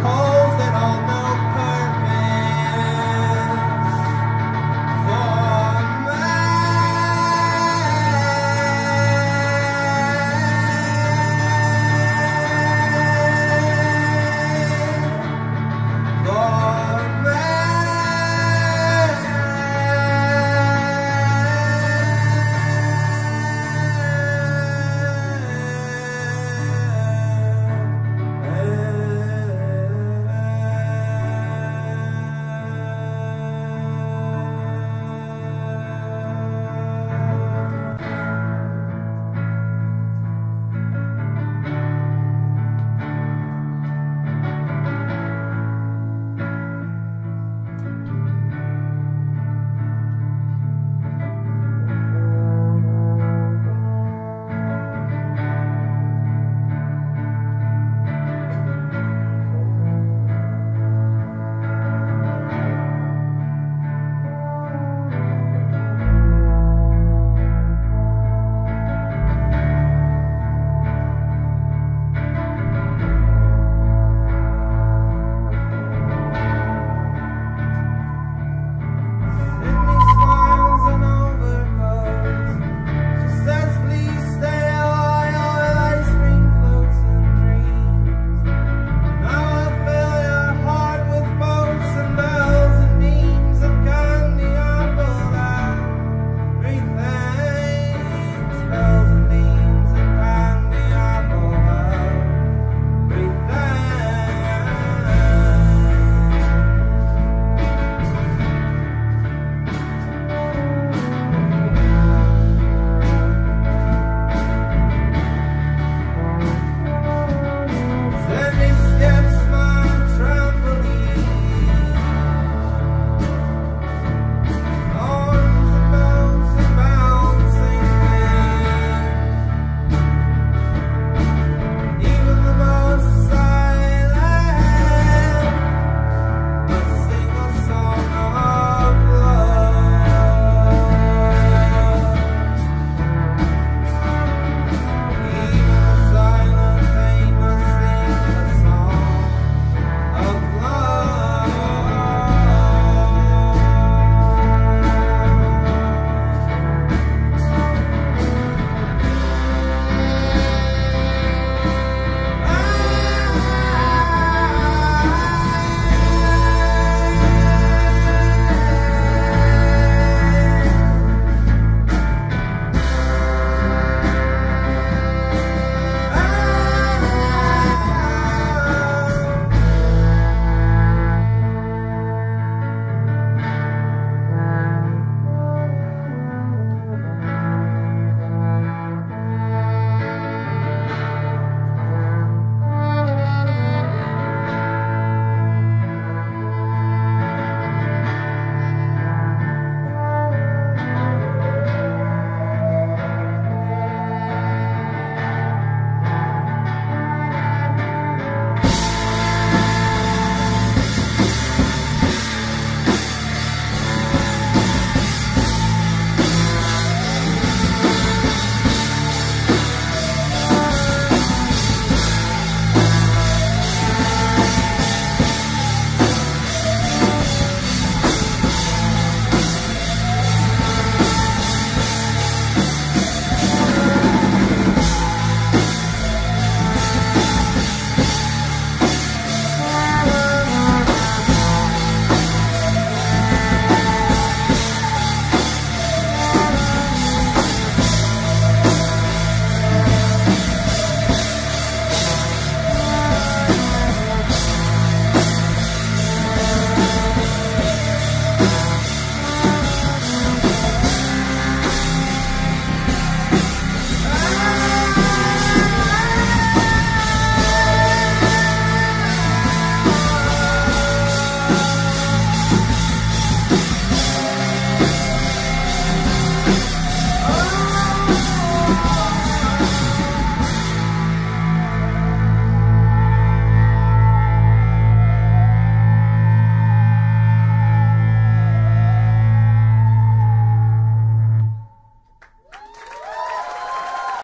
my.